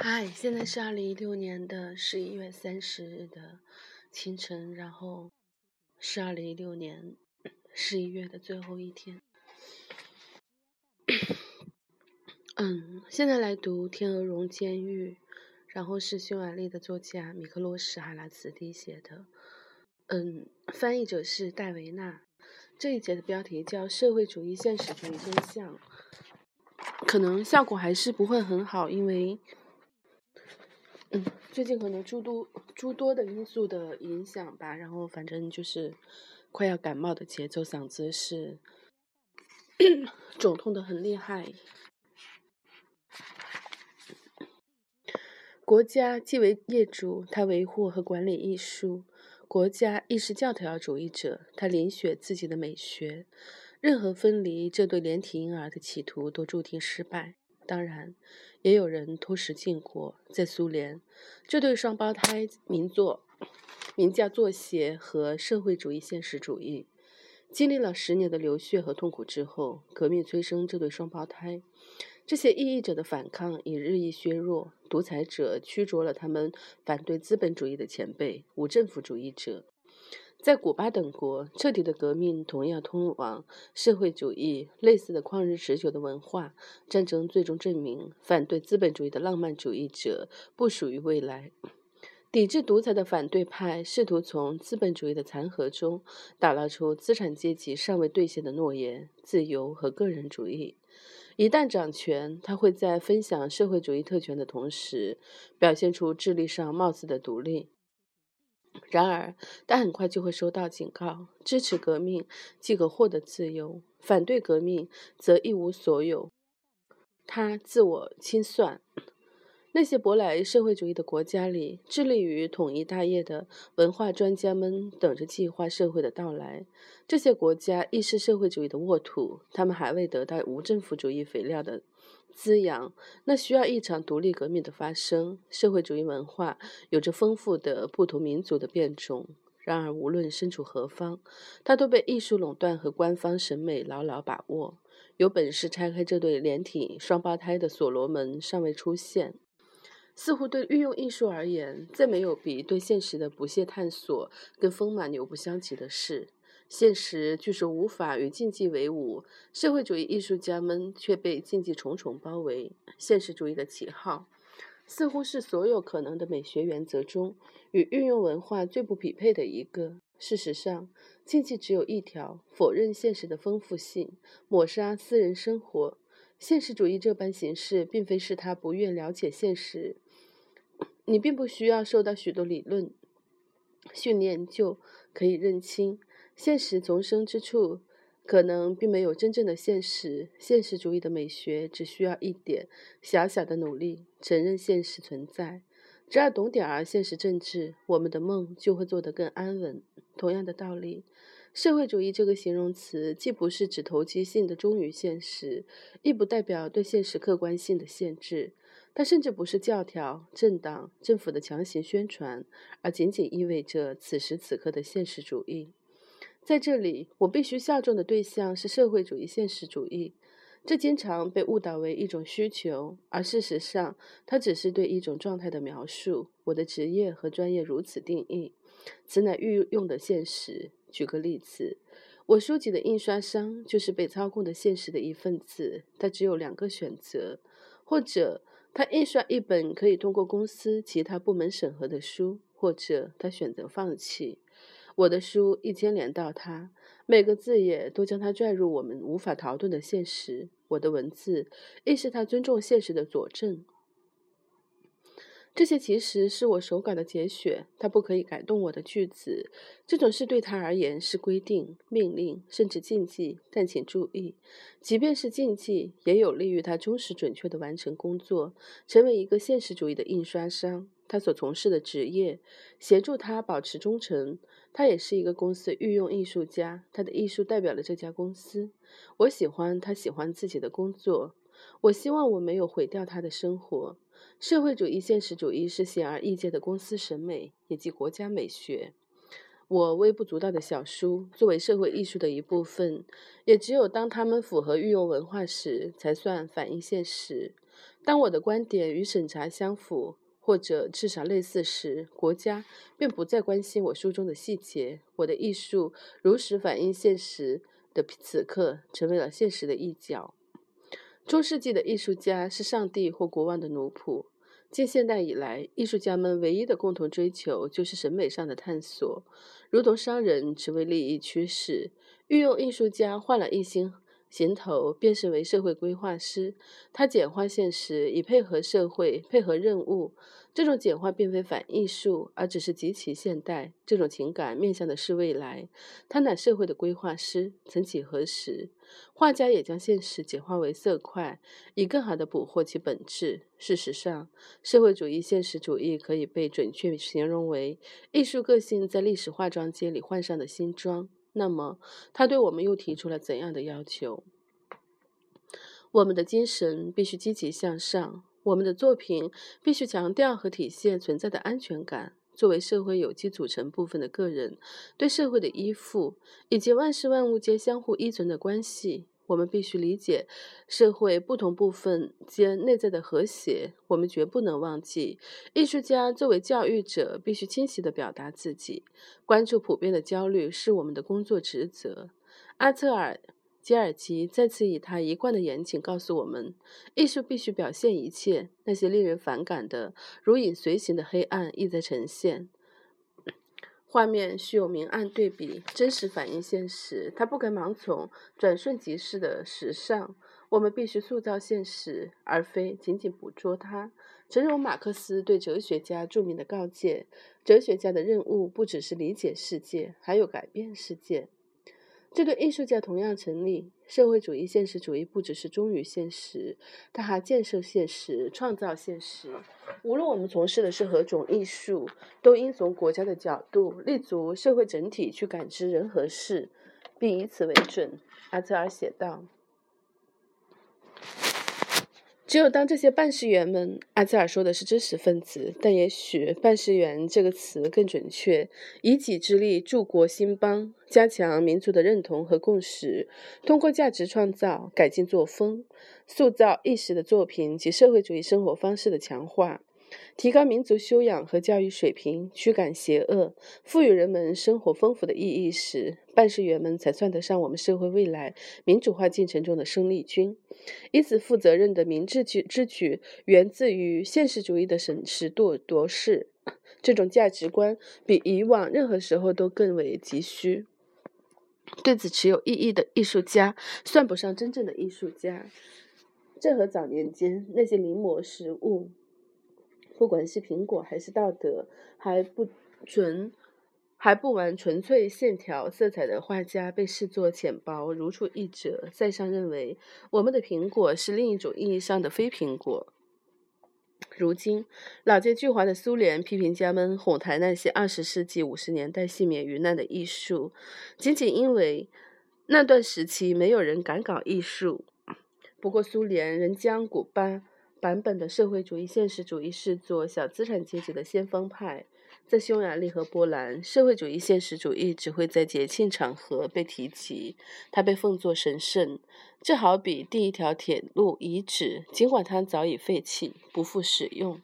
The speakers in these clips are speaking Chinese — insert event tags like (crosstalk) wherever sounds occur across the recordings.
嗨，现在是二零一六年的十一月三十日的清晨，然后是二零一六年十一月的最后一天。嗯，现在来读《天鹅绒监狱》，然后是匈牙利的作家米克洛什·哈拉茨蒂写的。嗯，翻译者是戴维娜。这一节的标题叫《社会主义现实主义真相》，可能效果还是不会很好，因为。嗯，最近可能诸多诸多的因素的影响吧，然后反正就是快要感冒的节奏，嗓子是 (coughs) 肿痛的很厉害。国家既为业主，他维护和管理艺术；国家亦是教条主义者，他遴选自己的美学。任何分离这对连体婴儿的企图都注定失败。当然，也有人脱实禁果。在苏联，这对双胞胎名作名叫作协和社会主义现实主义。经历了十年的流血和痛苦之后，革命催生这对双胞胎。这些异议者的反抗已日益削弱，独裁者驱逐了他们反对资本主义的前辈——无政府主义者。在古巴等国，彻底的革命同样通往社会主义。类似的旷日持久的文化战争最终证明，反对资本主义的浪漫主义者不属于未来。抵制独裁的反对派试图从资本主义的残骸中打捞出资产阶级尚未兑现的诺言——自由和个人主义。一旦掌权，他会在分享社会主义特权的同时，表现出智力上貌似的独立。然而，他很快就会收到警告：支持革命即可获得自由，反对革命则一无所有。他自我清算。那些舶来社会主义的国家里，致力于统一大业的文化专家们等着计划社会的到来。这些国家亦是社会主义的沃土，他们还未得到无政府主义肥料的。滋养，那需要一场独立革命的发生。社会主义文化有着丰富的不同民族的变种，然而无论身处何方，它都被艺术垄断和官方审美牢牢把握。有本事拆开这对连体双胞胎的所罗门尚未出现。似乎对运用艺术而言，再没有比对现实的不懈探索更丰满牛不相及的事。现实据说无法与竞技为伍，社会主义艺术家们却被竞技重重包围。现实主义的旗号，似乎是所有可能的美学原则中与运用文化最不匹配的一个。事实上，禁忌只有一条：否认现实的丰富性，抹杀私人生活。现实主义这般形式，并非是他不愿了解现实。你并不需要受到许多理论训练就可以认清。现实丛生之处，可能并没有真正的现实。现实主义的美学只需要一点小小的努力，承认现实存在。只要懂点儿现实政治，我们的梦就会做得更安稳。同样的道理，社会主义这个形容词既不是指投机性的忠于现实，亦不代表对现实客观性的限制。它甚至不是教条、政党、政府的强行宣传，而仅仅意味着此时此刻的现实主义。在这里，我必须效忠的对象是社会主义现实主义。这经常被误导为一种需求，而事实上，它只是对一种状态的描述。我的职业和专业如此定义，此乃御用的现实。举个例子，我书籍的印刷商就是被操控的现实的一份子。他只有两个选择：或者他印刷一本可以通过公司其他部门审核的书，或者他选择放弃。我的书一牵连到他，每个字眼都将他拽入我们无法逃遁的现实。我的文字亦是他尊重现实的佐证。这些其实是我手稿的节选，他不可以改动我的句子。这种事对他而言是规定、命令，甚至禁忌。但请注意，即便是禁忌，也有利于他忠实准确地完成工作，成为一个现实主义的印刷商。他所从事的职业，协助他保持忠诚。他也是一个公司御用艺术家，他的艺术代表了这家公司。我喜欢他喜欢自己的工作。我希望我没有毁掉他的生活。社会主义现实主义是显而易见的公司审美，以及国家美学。我微不足道的小书作为社会艺术的一部分，也只有当它们符合御用文化时，才算反映现实。当我的观点与审查相符，或者至少类似时，国家便不再关心我书中的细节。我的艺术如实反映现实的此刻，成为了现实的一角。中世纪的艺术家是上帝或国王的奴仆。近现代以来，艺术家们唯一的共同追求就是审美上的探索，如同商人只为利益驱使。御用艺术家换了一新。行头便是为社会规划师，他简化现实，以配合社会，配合任务。这种简化并非反艺术，而只是极其现代。这种情感面向的是未来。他乃社会的规划师。曾几何时，画家也将现实简化为色块，以更好地捕获其本质。事实上，社会主义现实主义可以被准确形容为艺术个性在历史化妆间里换上的新装。那么，他对我们又提出了怎样的要求？我们的精神必须积极向上，我们的作品必须强调和体现存在的安全感。作为社会有机组成部分的个人，对社会的依附，以及万事万物皆相互依存的关系。我们必须理解社会不同部分间内在的和谐。我们绝不能忘记，艺术家作为教育者，必须清晰地表达自己，关注普遍的焦虑是我们的工作职责。阿特尔·吉尔吉再次以他一贯的严谨告诉我们：艺术必须表现一切，那些令人反感的、如影随形的黑暗亦在呈现。画面需有明暗对比，真实反映现实。他不该盲从，转瞬即逝的时尚。我们必须塑造现实，而非仅仅捕捉它。诚如马克思对哲学家著名的告诫：哲学家的任务不只是理解世界，还有改变世界。这对艺术家同样成立。社会主义现实主义不只是忠于现实，他还建设现实、创造现实。无论我们从事的是何种艺术，都应从国家的角度，立足社会整体去感知人和事，并以此为准。阿泽尔写道。只有当这些办事员们，阿兹尔说的是知识分子，但也许“办事员”这个词更准确，以己之力助国兴邦，加强民族的认同和共识，通过价值创造、改进作风、塑造意识的作品及社会主义生活方式的强化。提高民族修养和教育水平，驱赶邪恶，赋予人们生活丰富的意义时，办事员们才算得上我们社会未来民主化进程中的生力军。因此，负责任的明智之举源自于现实主义的审时度势。这种价值观比以往任何时候都更为急需。对此持有异议的艺术家算不上真正的艺术家。这和早年间那些临摹实物。不管是苹果还是道德，还不纯，还不完纯粹线条色彩的画家被视作浅薄如出一辙。塞尚认为，我们的苹果是另一种意义上的非苹果。如今，老奸巨猾的苏联批评家们哄抬那些二十世纪五十年代幸免于难的艺术，仅仅因为那段时期没有人敢搞艺术。不过，苏联仍将古巴。版本的社会主义现实主义是做小资产阶级的先锋派，在匈牙利和波兰，社会主义现实主义只会在节庆场合被提及，它被奉作神圣。这好比第一条铁路遗址，尽管它早已废弃，不复使用。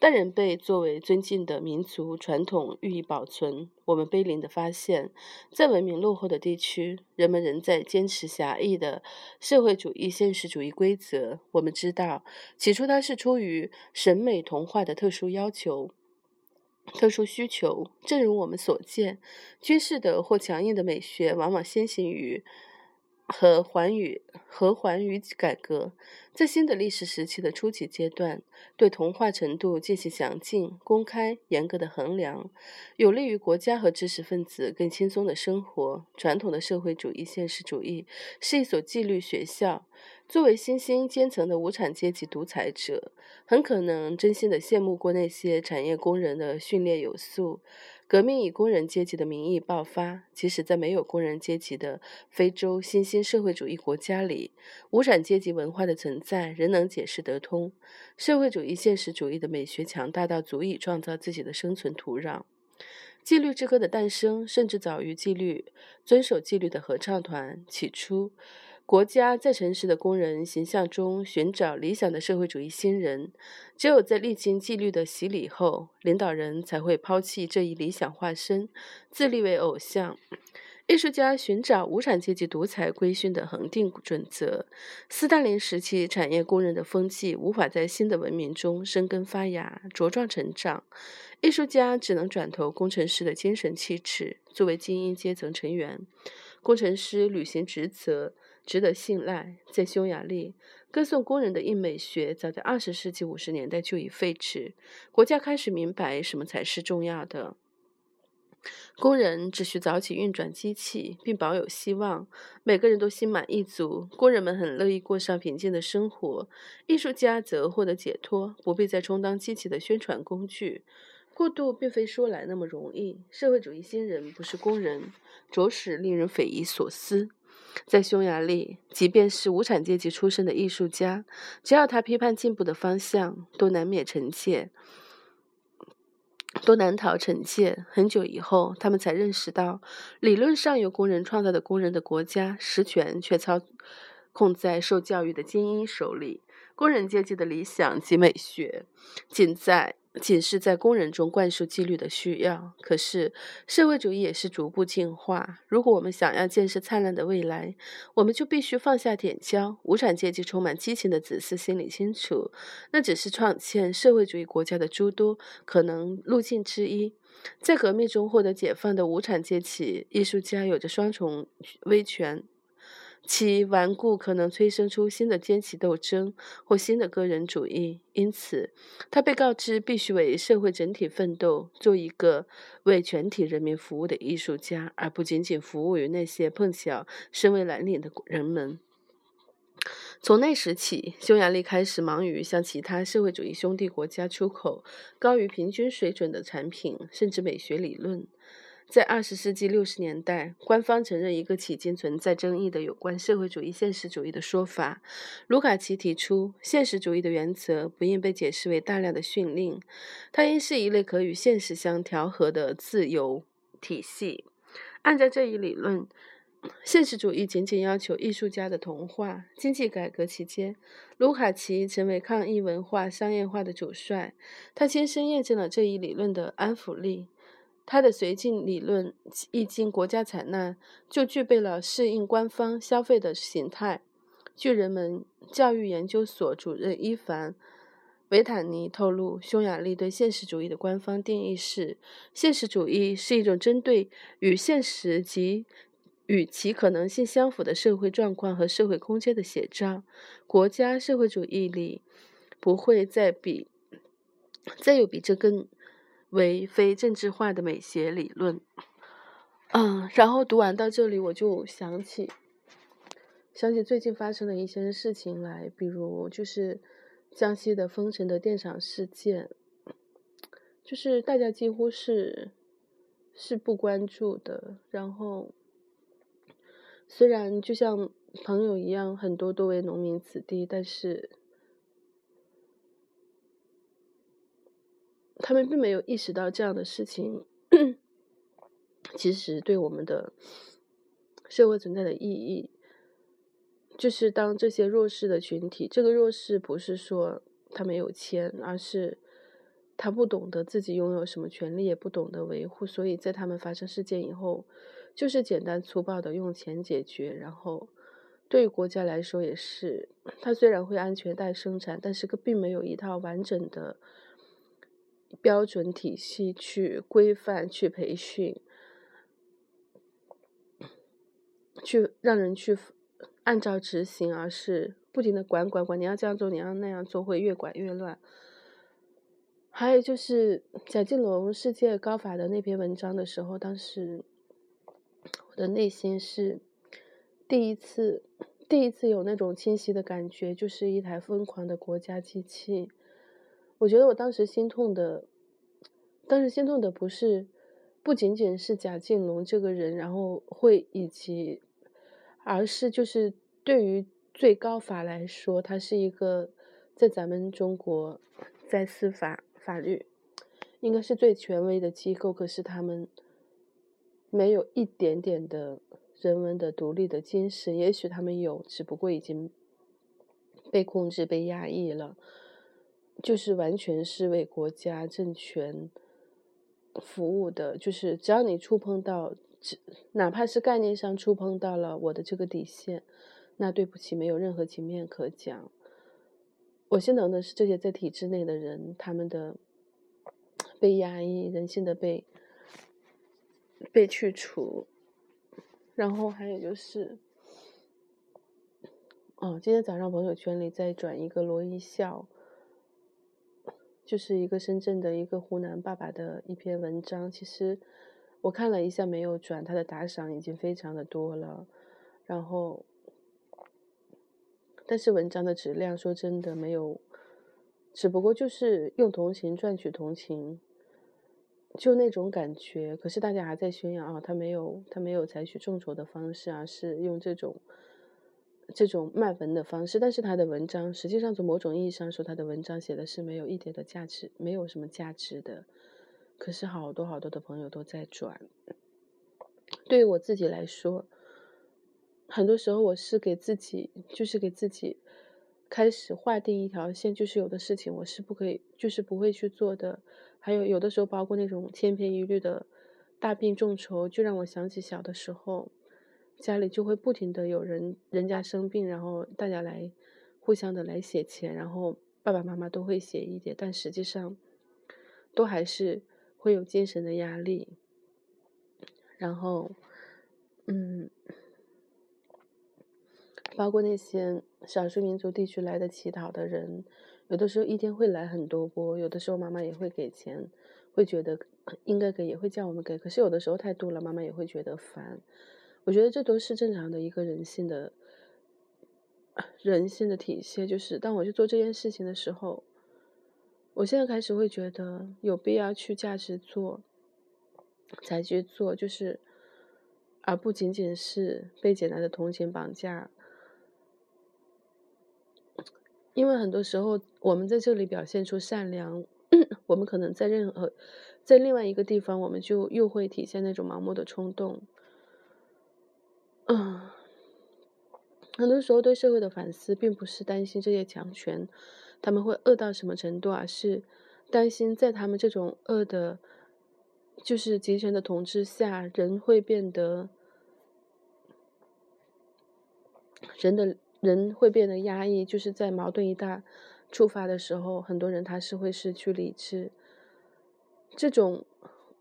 但仍被作为尊敬的民族传统予以保存。我们悲悯地发现，在文明落后的地区，人们仍在坚持狭义的社会主义现实主义规则。我们知道，起初它是出于审美同化的特殊要求、特殊需求。正如我们所见，军事的或强硬的美学往往先行于。和寰宇和寰宇改革，在新的历史时期的初级阶段，对同化程度进行详尽、公开、严格的衡量，有利于国家和知识分子更轻松的生活。传统的社会主义现实主义是一所纪律学校。作为新兴阶层的无产阶级独裁者，很可能真心的羡慕过那些产业工人的训练有素。革命以工人阶级的名义爆发，即使在没有工人阶级的非洲新兴社会主义国家里，无产阶级文化的存在仍能解释得通。社会主义现实主义的美学强大到足以创造自己的生存土壤。纪律之歌的诞生，甚至早于纪律遵守纪律的合唱团。起初。国家在城市的工人形象中寻找理想的社会主义新人，只有在历经纪律的洗礼后，领导人才会抛弃这一理想化身，自立为偶像。艺术家寻找无产阶级独裁规训的恒定准则。斯大林时期产业工人的风气无法在新的文明中生根发芽、茁壮成长，艺术家只能转投工程师的精神气质，作为精英阶层成员。工程师履行职责。值得信赖。在匈牙利，歌颂工人的硬美学早在二十世纪五十年代就已废止。国家开始明白什么才是重要的。工人只需早起运转机器，并保有希望。每个人都心满意足，工人们很乐意过上平静的生活。艺术家则获得解脱，不必再充当机器的宣传工具。过渡并非说来那么容易。社会主义新人不是工人，着实令人匪夷所思。在匈牙利，即便是无产阶级出身的艺术家，只要他批判进步的方向，都难免惩戒，都难逃惩戒。很久以后，他们才认识到，理论上由工人创造的工人的国家，实权却操控在受教育的精英手里。工人阶级的理想及美学，仅在。仅是在工人中灌输纪律的需要。可是，社会主义也是逐步进化。如果我们想要建设灿烂的未来，我们就必须放下点胶。无产阶级充满激情的子嗣心里清楚，那只是创建社会主义国家的诸多可能路径之一。在革命中获得解放的无产阶级艺术家有着双重威权。其顽固可能催生出新的阶级斗争或新的个人主义，因此他被告知必须为社会整体奋斗，做一个为全体人民服务的艺术家，而不仅仅服务于那些碰巧身为蓝领的人们。从那时起，匈牙利开始忙于向其他社会主义兄弟国家出口高于平均水准的产品，甚至美学理论。在二十世纪六十年代，官方承认一个迄今存在争议的有关社会主义现实主义的说法。卢卡奇提出，现实主义的原则不应被解释为大量的训令，它应是一类可与现实相调和的自由体系。按照这一理论，现实主义仅仅要求艺术家的同化。经济改革期间，卢卡奇成为抗议文化商业化的主帅，他亲身验证了这一理论的安抚力。他的绥靖理论一经国家采纳，就具备了适应官方消费的形态。据人们教育研究所主任伊凡·维坦尼透露，匈牙利对现实主义的官方定义是：现实主义是一种针对与现实及与其可能性相符的社会状况和社会空间的写照。国家社会主义里不会再比再有比这更。为非政治化的美学理论，嗯，然后读完到这里，我就想起想起最近发生的一些事情来，比如就是江西的封城的电厂事件，就是大家几乎是是不关注的。然后虽然就像朋友一样，很多都为农民子弟，但是。他们并没有意识到这样的事情，其实对我们的社会存在的意义，就是当这些弱势的群体，这个弱势不是说他没有钱，而是他不懂得自己拥有什么权利，也不懂得维护，所以在他们发生事件以后，就是简单粗暴的用钱解决。然后对于国家来说也是，它虽然会安全带生产，但是并没有一套完整的。标准体系去规范、去培训、去让人去按照执行，而是不停的管管管，你要这样做，你要那样做，会越管越乱。还有就是贾静龙世界高法的那篇文章的时候，当时我的内心是第一次，第一次有那种清晰的感觉，就是一台疯狂的国家机器。我觉得我当时心痛的，当时心痛的不是，不仅仅是贾静龙这个人，然后会以及，而是就是对于最高法来说，它是一个在咱们中国，在司法法律，应该是最权威的机构，可是他们没有一点点的人文的独立的精神，也许他们有，只不过已经被控制、被压抑了，就是完全是为国家政权服务的。就是只要你触碰到，哪怕是概念上触碰到了我的这个底线，那对不起，没有任何情面可讲。我心疼的是这些在体制内的人，他们的被压抑，人性的被被去除。然后还有就是，哦，今天早上朋友圈里在转一个罗一笑，就是一个深圳的一个湖南爸爸的一篇文章。其实我看了一下，没有转，他的打赏已经非常的多了。然后，但是文章的质量，说真的没有，只不过就是用同情赚取同情。就那种感觉，可是大家还在宣扬啊，他没有，他没有采取众筹的方式啊，是用这种这种卖文的方式。但是他的文章，实际上从某种意义上说，他的文章写的是没有一点的价值，没有什么价值的。可是好多好多的朋友都在转。对于我自己来说，很多时候我是给自己，就是给自己开始划定一条线，就是有的事情我是不可以，就是不会去做的。还有有的时候，包括那种千篇一律的大病众筹，就让我想起小的时候，家里就会不停的有人人家生病，然后大家来互相的来写钱，然后爸爸妈妈都会写一点，但实际上都还是会有精神的压力。然后，嗯，包括那些少数民族地区来的乞讨的人。有的时候一天会来很多波，有的时候妈妈也会给钱，会觉得应该给，也会叫我们给。可是有的时候太多了，妈妈也会觉得烦。我觉得这都是正常的一个人性的人性的体现。就是当我去做这件事情的时候，我现在开始会觉得有必要去价值做才去做，就是而不仅仅是被简单的同情绑架。因为很多时候，我们在这里表现出善良，我们可能在任何在另外一个地方，我们就又会体现那种盲目的冲动。嗯，(clears throat) 很多时候对社会的反思，并不是担心这些强权他们会恶到什么程度，而是担心在他们这种恶的，就是集权的统治下，人会变得人的。人会变得压抑，就是在矛盾一大触发的时候，很多人他是会失去理智。这种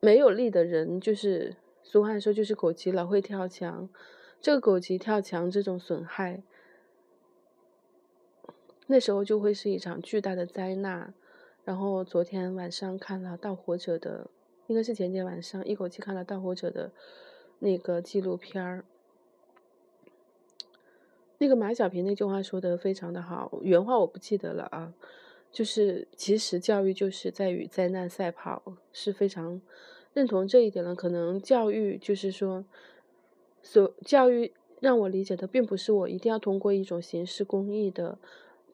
没有力的人，就是俗话说，就是狗急了会跳墙。这个狗急跳墙这种损害，那时候就会是一场巨大的灾难。然后昨天晚上看了《盗火者》的，应该是前天晚上，一口气看了《盗火者》的那个纪录片儿。那个马小平那句话说的非常的好，原话我不记得了啊，就是其实教育就是在与灾难赛跑，是非常认同这一点了。可能教育就是说，所教育让我理解的，并不是我一定要通过一种形式公益的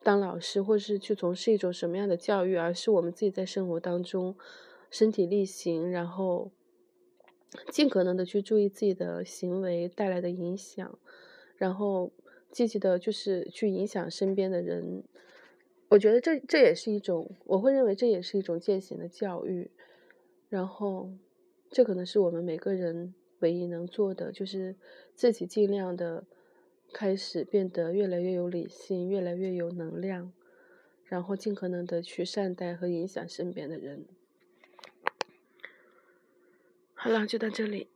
当老师，或者是去从事一种什么样的教育，而是我们自己在生活当中身体力行，然后尽可能的去注意自己的行为带来的影响，然后。积极的，就是去影响身边的人。我觉得这这也是一种，我会认为这也是一种践行的教育。然后，这可能是我们每个人唯一能做的，就是自己尽量的开始变得越来越有理性，越来越有能量，然后尽可能的去善待和影响身边的人。好了，就到这里。